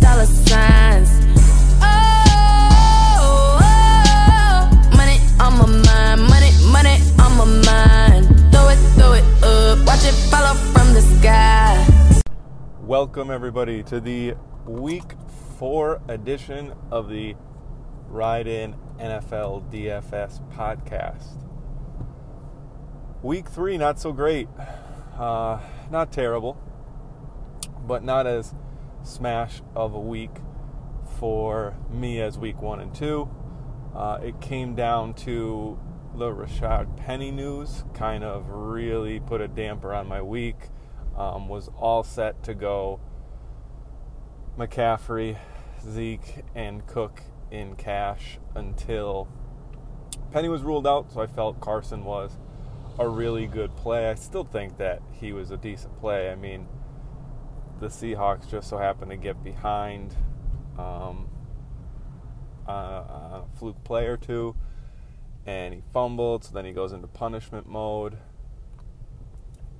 dollar signs. Oh, oh, money on my mind, money, money on my mind. Throw it, throw it up, watch it from the sky. Welcome, everybody, to the week four edition of the Ride In NFL DFS podcast. Week three, not so great. Uh, not terrible, but not as smash of a week for me as week one and two. Uh, it came down to the Rashad Penny news, kind of really put a damper on my week. Um, was all set to go McCaffrey, Zeke, and Cook in cash until Penny was ruled out, so I felt Carson was a really good play. I still think that he was a decent play. I mean, the Seahawks just so happened to get behind um, a, a fluke play or two, and he fumbled, so then he goes into punishment mode.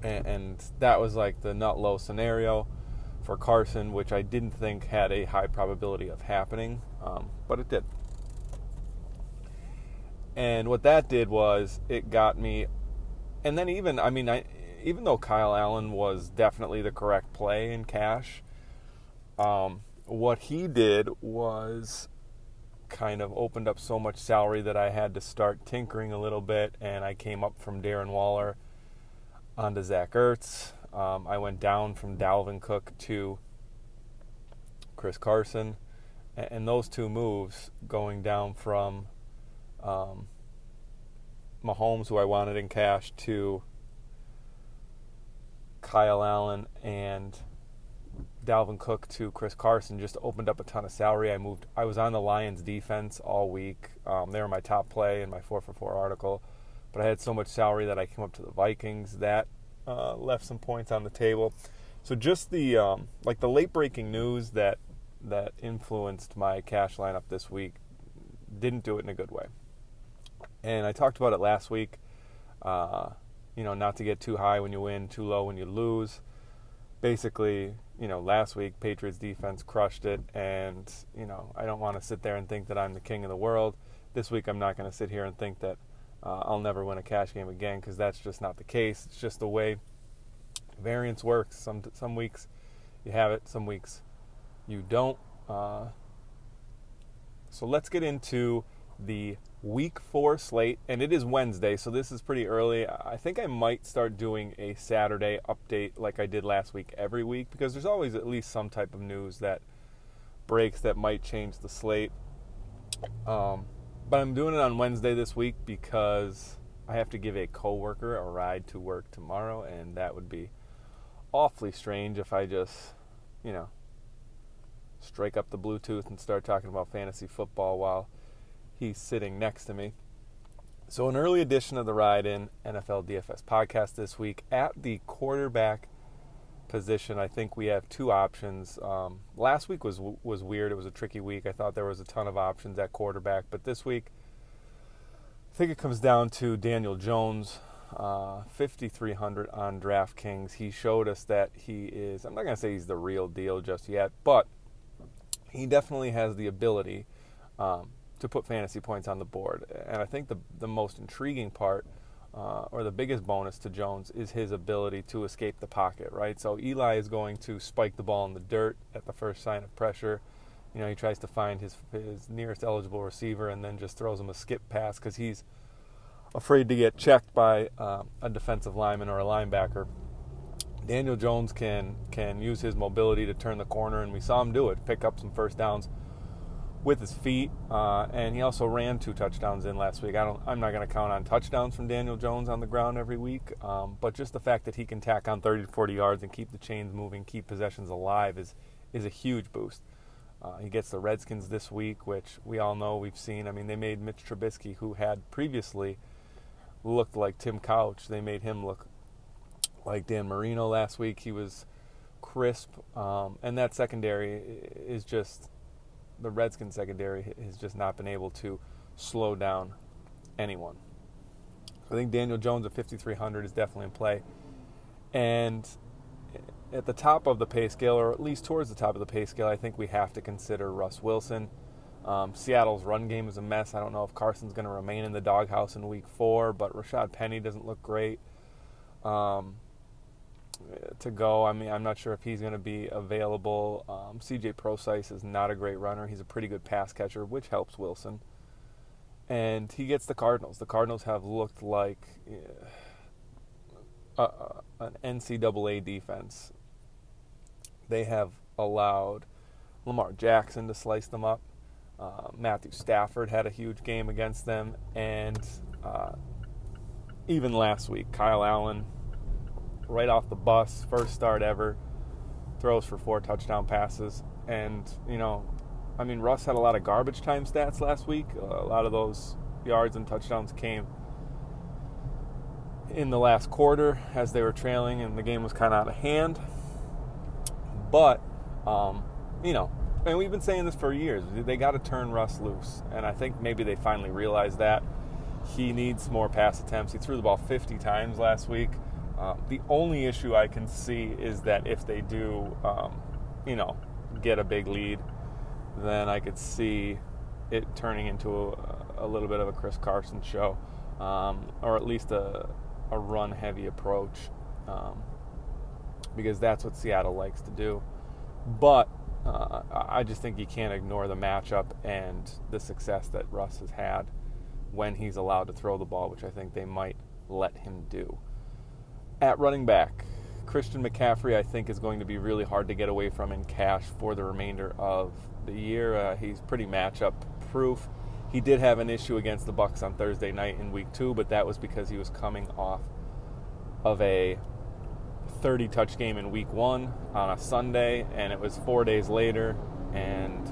And, and that was like the nut low scenario for Carson, which I didn't think had a high probability of happening, um, but it did. And what that did was it got me and then even I mean I even though Kyle Allen was definitely the correct play in cash, um, what he did was kind of opened up so much salary that I had to start tinkering a little bit, and I came up from Darren Waller onto Zach Ertz. Um, I went down from Dalvin Cook to Chris Carson, and, and those two moves going down from um, Mahomes, who I wanted in cash, to Kyle Allen and Dalvin Cook to Chris Carson just opened up a ton of salary. I moved. I was on the Lions defense all week. Um, they were my top play in my four for four article, but I had so much salary that I came up to the Vikings. That uh, left some points on the table. So just the um, like the late breaking news that that influenced my cash lineup this week didn't do it in a good way and I talked about it last week. Uh, you know, not to get too high when you win, too low when you lose. Basically, you know, last week Patriots defense crushed it, and you know, I don't want to sit there and think that I'm the king of the world. This week, I'm not going to sit here and think that uh, I'll never win a cash game again because that's just not the case. It's just the way variance works. Some some weeks you have it, some weeks you don't. Uh, so let's get into the week four slate, and it is Wednesday, so this is pretty early. I think I might start doing a Saturday update like I did last week every week because there's always at least some type of news that breaks that might change the slate. Um, but I'm doing it on Wednesday this week because I have to give a coworker a ride to work tomorrow, and that would be awfully strange if I just, you know, strike up the Bluetooth and start talking about fantasy football while he's sitting next to me. So, an early edition of the Ride In NFL DFS podcast this week at the quarterback position. I think we have two options. Um, last week was was weird. It was a tricky week. I thought there was a ton of options at quarterback, but this week, I think it comes down to Daniel Jones, uh, 5,300 on DraftKings. He showed us that he is. I'm not going to say he's the real deal just yet, but he definitely has the ability. Um, to put fantasy points on the board. And I think the the most intriguing part, uh, or the biggest bonus to Jones, is his ability to escape the pocket. Right. So Eli is going to spike the ball in the dirt at the first sign of pressure. You know, he tries to find his his nearest eligible receiver and then just throws him a skip pass because he's afraid to get checked by uh, a defensive lineman or a linebacker. Daniel Jones can can use his mobility to turn the corner, and we saw him do it, pick up some first downs with his feet, uh, and he also ran two touchdowns in last week. I don't, I'm not going to count on touchdowns from Daniel Jones on the ground every week, um, but just the fact that he can tack on 30 to 40 yards and keep the chains moving, keep possessions alive is is a huge boost. Uh, he gets the Redskins this week, which we all know we've seen. I mean, they made Mitch Trubisky, who had previously looked like Tim Couch, they made him look like Dan Marino last week. He was crisp, um, and that secondary is just the Redskins secondary has just not been able to slow down anyone. I think Daniel Jones at 5,300 is definitely in play. And at the top of the pay scale, or at least towards the top of the pay scale, I think we have to consider Russ Wilson. Um, Seattle's run game is a mess. I don't know if Carson's going to remain in the doghouse in week four, but Rashad Penny doesn't look great um, to go. I mean, I'm not sure if he's going to be available. Um, CJ Prosise is not a great runner. He's a pretty good pass catcher, which helps Wilson. And he gets the Cardinals. The Cardinals have looked like uh, an NCAA defense. They have allowed Lamar Jackson to slice them up. Uh, Matthew Stafford had a huge game against them, and uh, even last week, Kyle Allen, right off the bus, first start ever, throws for four touchdown passes. And, you know, I mean, Russ had a lot of garbage time stats last week. a lot of those yards and touchdowns came in the last quarter as they were trailing and the game was kind of out of hand. But, um, you know, and we've been saying this for years. They got to turn Russ loose. And I think maybe they finally realized that. He needs more pass attempts. He threw the ball 50 times last week. Uh, the only issue I can see is that if they do, um, you know, get a big lead, then I could see it turning into a, a little bit of a Chris Carson show, um, or at least a, a run heavy approach, um, because that's what Seattle likes to do. But uh, I just think you can't ignore the matchup and the success that Russ has had when he's allowed to throw the ball, which I think they might let him do. At running back, Christian McCaffrey, I think, is going to be really hard to get away from in cash for the remainder of the year. Uh, he's pretty matchup proof. He did have an issue against the Bucs on Thursday night in Week Two, but that was because he was coming off of a 30 touch game in Week One on a Sunday, and it was four days later, and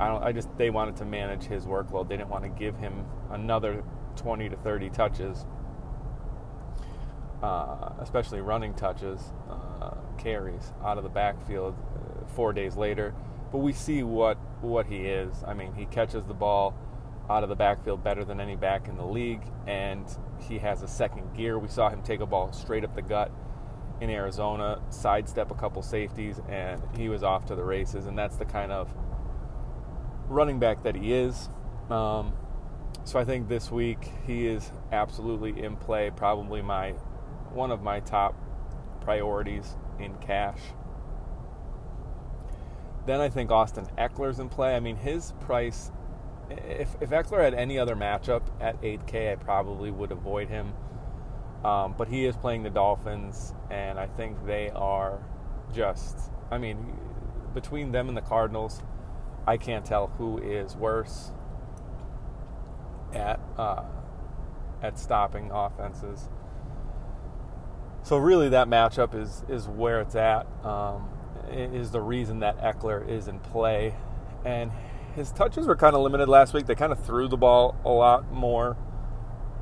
I don't. I just they wanted to manage his workload. They didn't want to give him another 20 to 30 touches, uh, especially running touches, uh, carries out of the backfield uh, four days later. But we see what what he is. I mean, he catches the ball out of the backfield better than any back in the league, and he has a second gear. We saw him take a ball straight up the gut in Arizona, sidestep a couple safeties, and he was off to the races. And that's the kind of running back that he is. Um, so I think this week he is absolutely in play. Probably my one of my top priorities in cash. Then I think Austin Ekeler's in play. I mean, his price. If if Eckler had any other matchup at 8K, I probably would avoid him. Um, but he is playing the Dolphins, and I think they are just. I mean, between them and the Cardinals, I can't tell who is worse at uh, at stopping offenses. So really, that matchup is is where it's at. Um, is the reason that Ekeler is in play, and his touches were kind of limited last week. They kind of threw the ball a lot more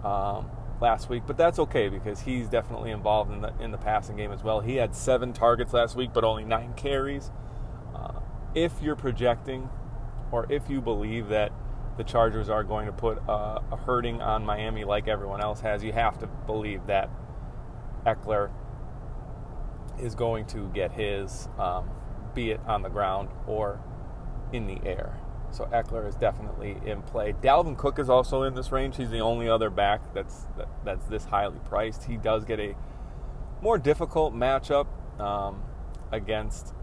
um, last week, but that's okay because he's definitely involved in the in the passing game as well. He had seven targets last week, but only nine carries if you're projecting or if you believe that the Chargers are going to put a, a hurting on Miami like everyone else has, you have to believe that Ekeler is going to get his, um, be it on the ground or in the air. So Ekeler is definitely in play. Dalvin Cook is also in this range. He's the only other back that's that, that's this highly priced. He does get a more difficult matchup um, against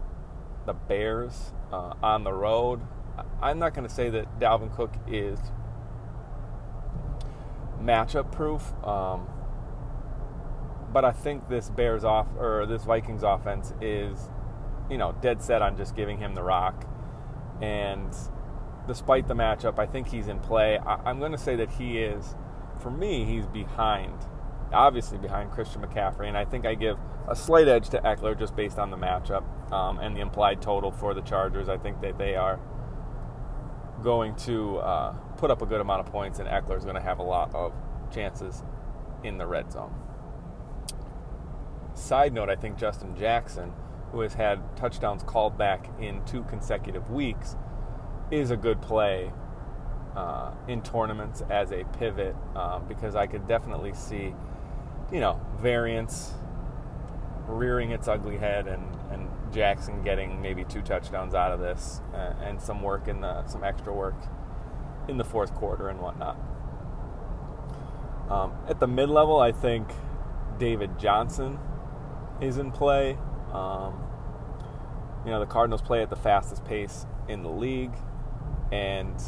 the Bears uh, on the road. I'm not going to say that Dalvin Cook is matchup proof, um, but I think this Bears off or this Vikings offense is, you know, dead set on just giving him the rock. And despite the matchup, I think he's in play. I, am going to say that he is, for me, he's behind, obviously behind Christian McCaffrey, and I think I give a slight edge to Ekeler just based on the matchup um, and the implied total for the Chargers. I think that they are going to uh, put up a good amount of points, and Ekeler is going to have a lot of chances in the red zone. Side note, I think Justin Jackson, who has had touchdowns called back in two consecutive weeks, is a good play uh, in tournaments as a pivot um, because I could definitely see, you know, variance rearing its ugly head and, and Jackson getting maybe two touchdowns out of this uh, and some work in the some extra work in the fourth quarter and whatnot. Um, at the mid level, I think David Johnson is in play. Um, you know, the Cardinals play at the fastest pace in the league, and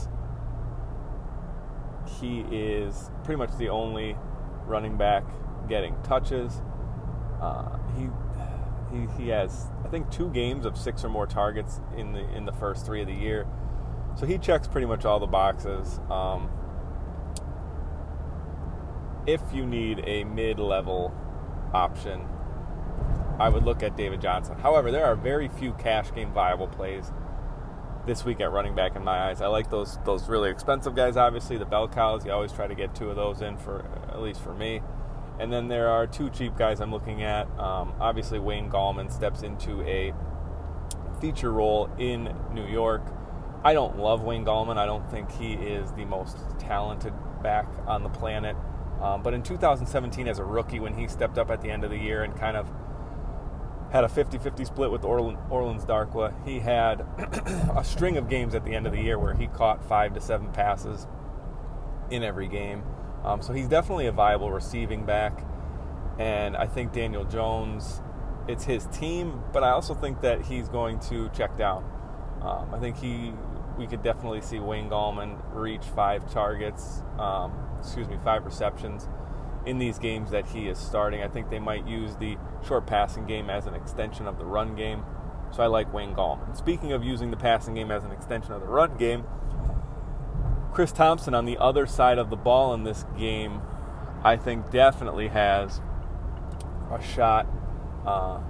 he is pretty much the only running back getting touches. Uh, he he he has I think two games of six or more targets in the in the first three of the year, so he checks pretty much all the boxes. Um, if you need a mid-level option, I would look at David Johnson. However, there are very few cash game viable plays this week at running back in my eyes. I like those those really expensive guys. Obviously, the bell cows. You always try to get two of those in for at least for me. And then there are two cheap guys I'm looking at. Um, obviously, Wayne Gallman steps into a feature role in New York. I don't love Wayne Gallman. I don't think he is the most talented back on the planet. Um, but in 2017, as a rookie, when he stepped up at the end of the year and kind of had a 50-50 split with Orleans, Orleans Darkwa. He had a string of games at the end of the year where he caught five to seven passes in every game. Um, so he's definitely a viable receiving back. And I think Daniel Jones, it's his team, but I also think that he's going to check down. Um, I think he, we could definitely see Wayne Gallman reach five targets, um, excuse me, five receptions in these games that he is starting. I think they might use the short passing game as an extension of the run game. So I like Wayne Gallman. Speaking of using the passing game as an extension of the run game, Chris Thompson on the other side of the ball in this game, I think definitely has a shot uh,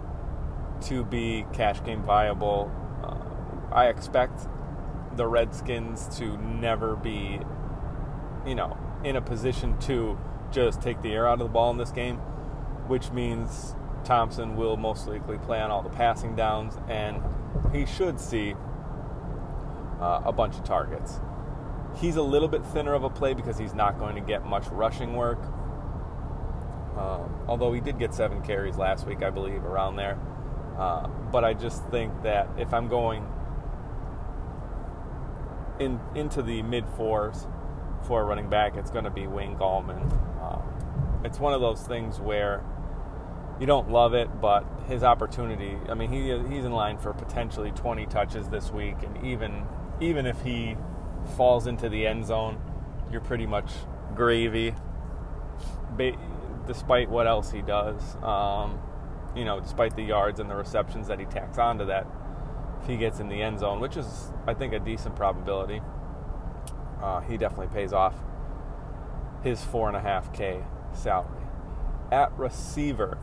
to be cash game viable. Uh, I expect the Redskins to never be, you know, in a position to just take the air out of the ball in this game, which means Thompson will most likely play on all the passing downs, and he should see uh, a bunch of targets. He's a little bit thinner of a play because he's not going to get much rushing work. Um, although he did get seven carries last week, I believe, around there. Uh, but I just think that if I'm going in into the mid fours for a running back, it's going to be Wayne Gallman. It's one of those things where you don't love it, but his opportunity. I mean, he he's in line for potentially 20 touches this week, and even even if he falls into the end zone, you're pretty much gravy. Despite what else he does, um, you know, despite the yards and the receptions that he tacks onto that, if he gets in the end zone, which is I think a decent probability, uh, he definitely pays off his four and a half k salary. At receiver,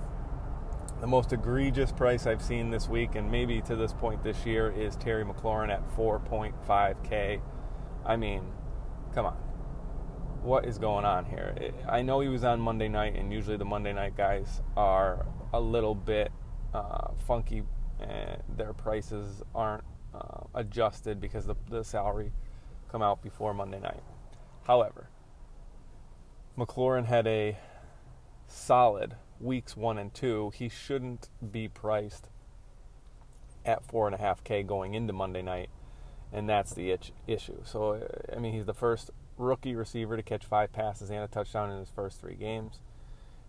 the most egregious price I've seen this week, and maybe to this point this year, is Terry McLaurin at 4.5K. I mean, come on. What is going on here? I know he was on Monday night, and usually the Monday night guys are a little bit uh, funky, and their prices aren't uh, adjusted because the, the salary come out before Monday night. However, McLaurin had a solid weeks one and two, he shouldn't be priced at four and a half K going into Monday night, and that's the itch, issue. So, I mean, he's the first rookie receiver to catch five passes and a touchdown in his first three games.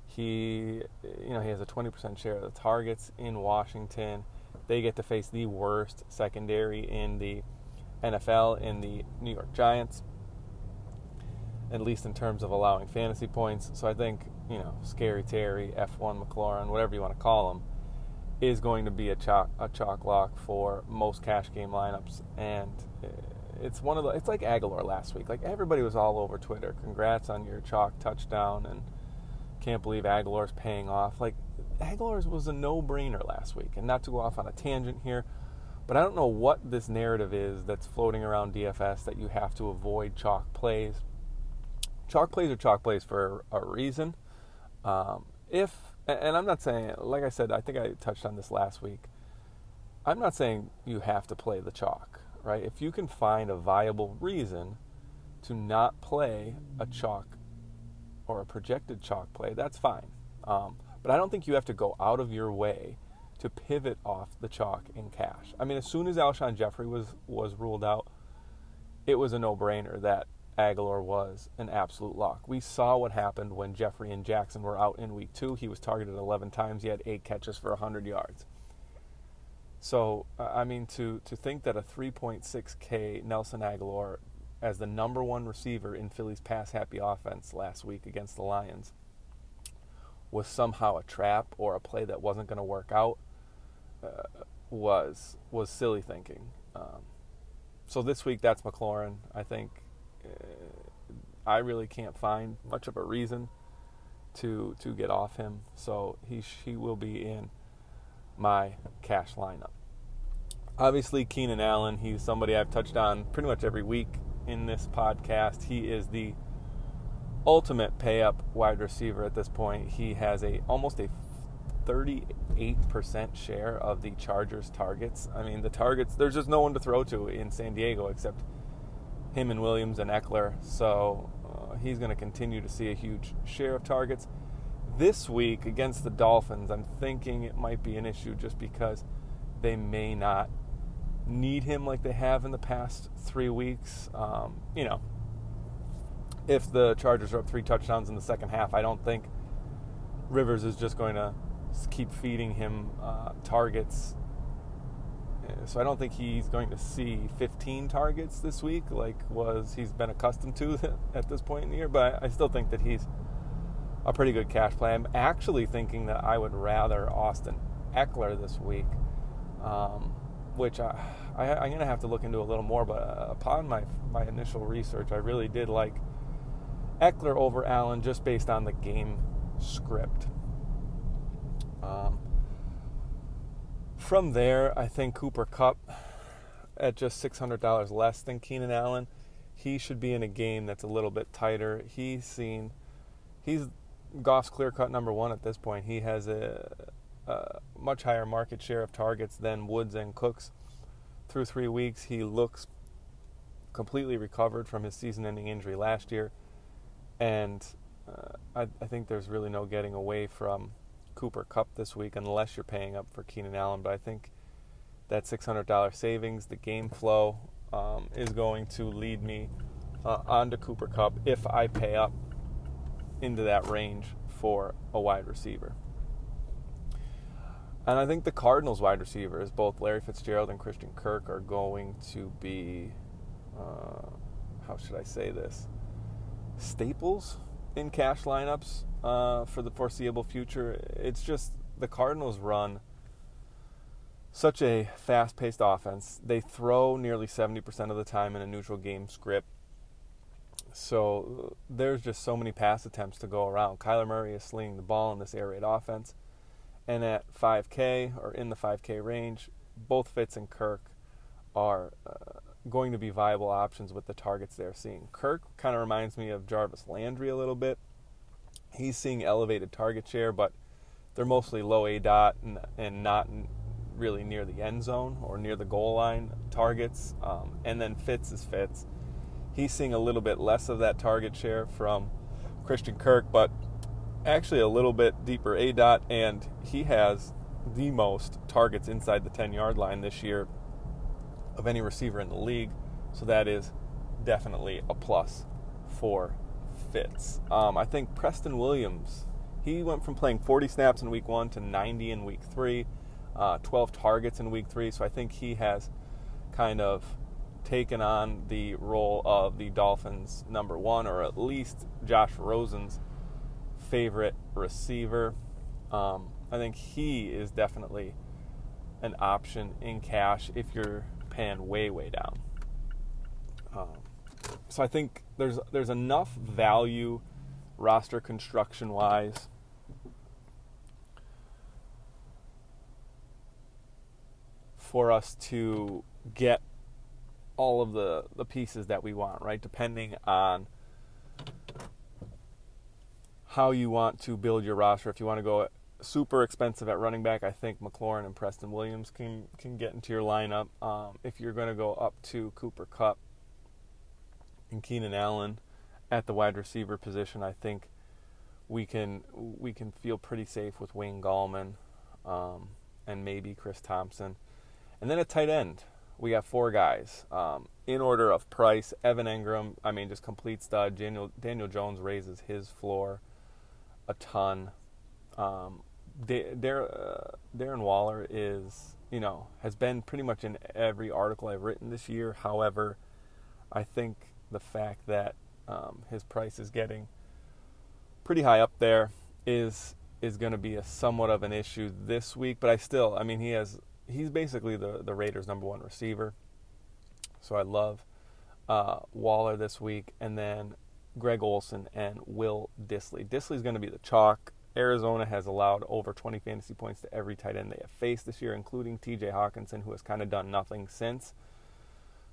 He, you know, he has a 20% share of the targets in Washington. They get to face the worst secondary in the NFL in the New York Giants, at least in terms of allowing fantasy points. So I think you know, Scary Terry, F1 McLaurin, whatever you want to call him, is going to be a chalk a chalk lock for most cash game lineups. And it's one of the it's like Agholor last week. Like everybody was all over Twitter. Congrats on your chalk touchdown and can't believe Agholor's paying off. Like Agholor's was a no-brainer last week. And not to go off on a tangent here, but I don't know what this narrative is that's floating around DFS that you have to avoid chalk plays. Chalk plays are chalk plays for a reason. Um, if, and I'm not saying, like I said, I think I touched on this last week. I'm not saying you have to play the chalk, right? If you can find a viable reason to not play a chalk or a projected chalk play, that's fine. Um, But I don't think you have to go out of your way to pivot off the chalk in cash. I mean, as soon as Alshon Jeffery was was ruled out, it was a no-brainer that Agholor was an absolute lock. We saw what happened when Jeffery and Jackson were out in week two. He was targeted 11 times. He had eight catches for 100 yards. So, I mean, to, to think that a 3.6K Nelson Agholor as the number one receiver in Philly's pass happy offense last week against the Lions was somehow a trap or a play that wasn't going to work out uh, was was silly thinking. Um, so this week, that's McLaurin. I think Uh, I really can't find much of a reason to to get off him. So he he will be in my cash lineup. Obviously, Keenan Allen. He's somebody I've touched on pretty much every week in this podcast. He is the ultimate pay up wide receiver at this point. He has a almost a 38% share of the Chargers targets. I mean, the targets, there's just no one to throw to in San Diego except him and Williams and Ekeler. So uh, he's going to continue to see a huge share of targets. This week against the Dolphins, I'm thinking it might be an issue just because they may not need him like they have in the past three weeks. Um, you know, if the Chargers are up three touchdowns in the second half, I don't think Rivers is just going to keep feeding him uh, targets. So I don't think he's going to see 15 targets this week, like was he's been accustomed to at this point in the year. But I still think that he's a pretty good cash play. I'm actually thinking that I would rather Austin Ekeler this week, um, which I, I, am to have to look into a little more. But uh, upon my my initial research, I really did like Ekeler over Allen just based on the game script. Um, from there, I think Cooper Kupp, at just $600 less than Keenan Allen, he should be in a game that's a little bit tighter. He's seen, he's Goff's clear cut number one at this point. He has a, a much higher market share of targets than Woods and Cooks. Through three weeks, he looks completely recovered from his season ending injury last year. And uh, I, I, think there's really no getting away from Cooper Kupp this week unless you're paying up for Keenan Allen. But I think that $600 savings, the game flow, um, is going to lead me uh, onto Cooper Kupp if I pay up into that range for a wide receiver. And I think the Cardinals wide receivers, both Larry Fitzgerald and Christian Kirk, are going to be, uh, how should I say this? staples in cash lineups uh, for the foreseeable future. It's just the Cardinals run such a fast paced offense. They throw nearly 70% of the time in a neutral game script. So there's just so many pass attempts to go around. Kyler Murray is slinging the ball in this air raid offense. And at 5K or in the 5K range, both Fitz and Kirk are uh, going to be viable options with the targets they're seeing. Kirk kind of reminds me of Jarvis Landry a little bit. He's seeing elevated target share, but they're mostly low A dot and, and not really near the end zone or near the goal line targets. Um, and then Fitz is Fitz. He's seeing a little bit less of that target share from Christian Kirk, but actually a little bit deeper A dot, and he has the most targets inside the 10 yard line this year of any receiver in the league. So that is definitely a plus for Fitz. Um, I think Preston Williams, he went from playing 40 snaps in week one to 90 in week three, uh, 12 targets in week three. So I think he has kind of taken on the role of the Dolphins' number one, or at least Josh Rosen's favorite receiver. Um, I think he is definitely an option in cash if you're pan way way down. Um, so I think there's there's enough value roster construction wise for us to get all of the, the pieces that we want, right? Depending on how you want to build your roster. If you want to go super expensive at running back. I think McLaurin and Preston Williams can can get into your lineup. Um, if you're going to go up to Cooper Kupp and Keenan Allen at the wide receiver position, I think we can we can feel pretty safe with Wayne Gallman um, and maybe Chris Thompson. And then at tight end, we have four guys um, in order of price. Evan Engram, I mean, just complete stud. Daniel Daniel Jones raises his floor a ton. Um, Dar- uh, Darren Waller is, you know, has been pretty much in every article I've written this year. However, I think the fact that um, his price is getting pretty high up there is is going to be a somewhat of an issue this week. But I still, I mean, he has he's basically the the Raiders' number one receiver. So I love uh, Waller this week, and then Greg Olsen and Will Dissly. Dissly's going to be the chalk. Arizona has allowed over 20 fantasy points to every tight end they have faced this year, including T.J. Hockenson, who has kind of done nothing since.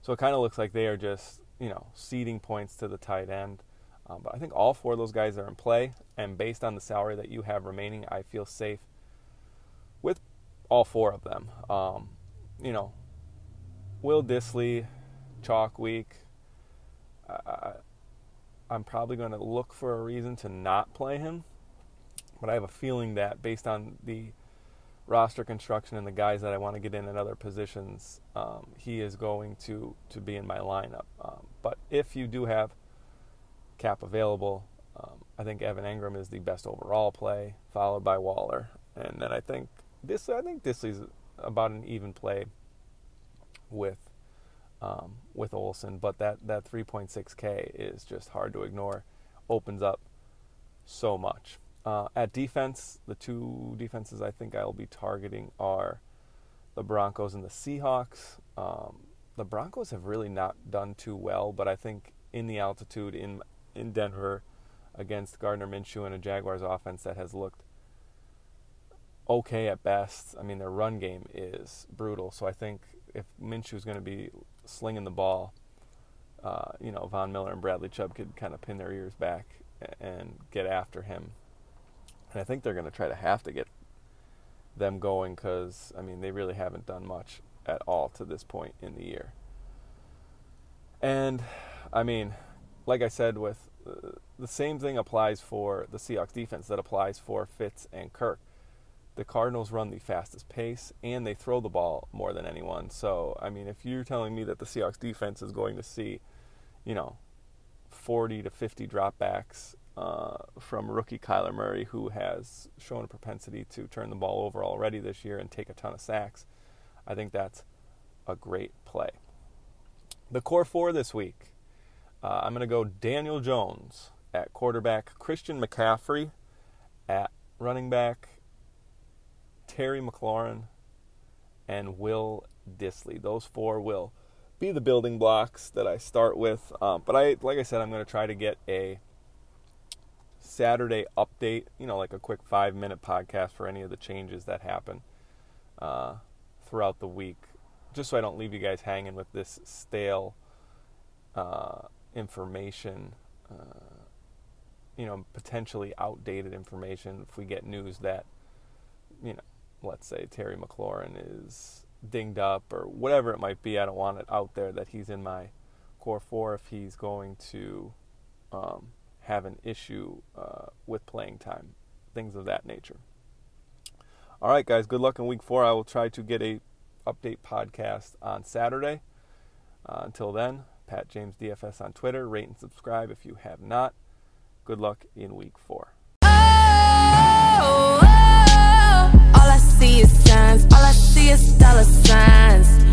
So it kind of looks like they are just, you know, ceding points to the tight end. Um, but I think all four of those guys are in play, and based on the salary that you have remaining, I feel safe with all four of them. Um, you know, Will Dissly, chalk week. I, I'm probably going to look for a reason to not play him, but I have a feeling that based on the roster construction and the guys that I want to get in at other positions, um, he is going to to be in my lineup. Um, but if you do have cap available, um, I think Evan Engram is the best overall play, followed by Waller, and then I think this I think Dissly's about an even play with um, with Olsen, but that that 3.6K is just hard to ignore. Opens up so much. Uh, at defense, the two defenses I think I'll be targeting are the Broncos and the Seahawks. Um, the Broncos have really not done too well, but I think in the altitude in in Denver against Gardner Minshew and a Jaguars offense that has looked okay at best. I mean, their run game is brutal. So I think if Minshew is going to be slinging the ball, uh, you know, Von Miller and Bradley Chubb could kind of pin their ears back and get after him. I think they're going to try to have to get them going because, I mean, they really haven't done much at all to this point in the year. And, I mean, like I said, with uh, the same thing applies for the Seahawks defense that applies for Fitz and Kirk the Cardinals run the fastest pace and they throw the ball more than anyone. So, I mean, if you're telling me that the Seahawks defense is going to see, you know, 40 to 50 dropbacks uh, from rookie Kyler Murray, who has shown a propensity to turn the ball over already this year and take a ton of sacks, I think that's a great play. The core four this week, uh, I'm going to go Daniel Jones at quarterback, Christian McCaffrey at running back, Terry McLaurin, and Will Dissly. Those four will be the building blocks that I start with. Um, but I, like I said, I'm going to try to get a Saturday update. You know, like a quick five minute podcast for any of the changes that happen uh, throughout the week, just so I don't leave you guys hanging with this stale uh, information. Uh, you know, potentially outdated information if we get news that, you know, let's say Terry McLaurin is dinged up or whatever it might be. I don't want it out there that he's in my core four if he's going to um, have an issue uh, with playing time, things of that nature. All right, guys, good luck in week four. I will try to get a update podcast on Saturday. Uh, until then, Pat James DFS on Twitter. Rate and subscribe if you have not. Good luck in week four. Oh, oh, oh. All I see is signs. All I see is dollar signs.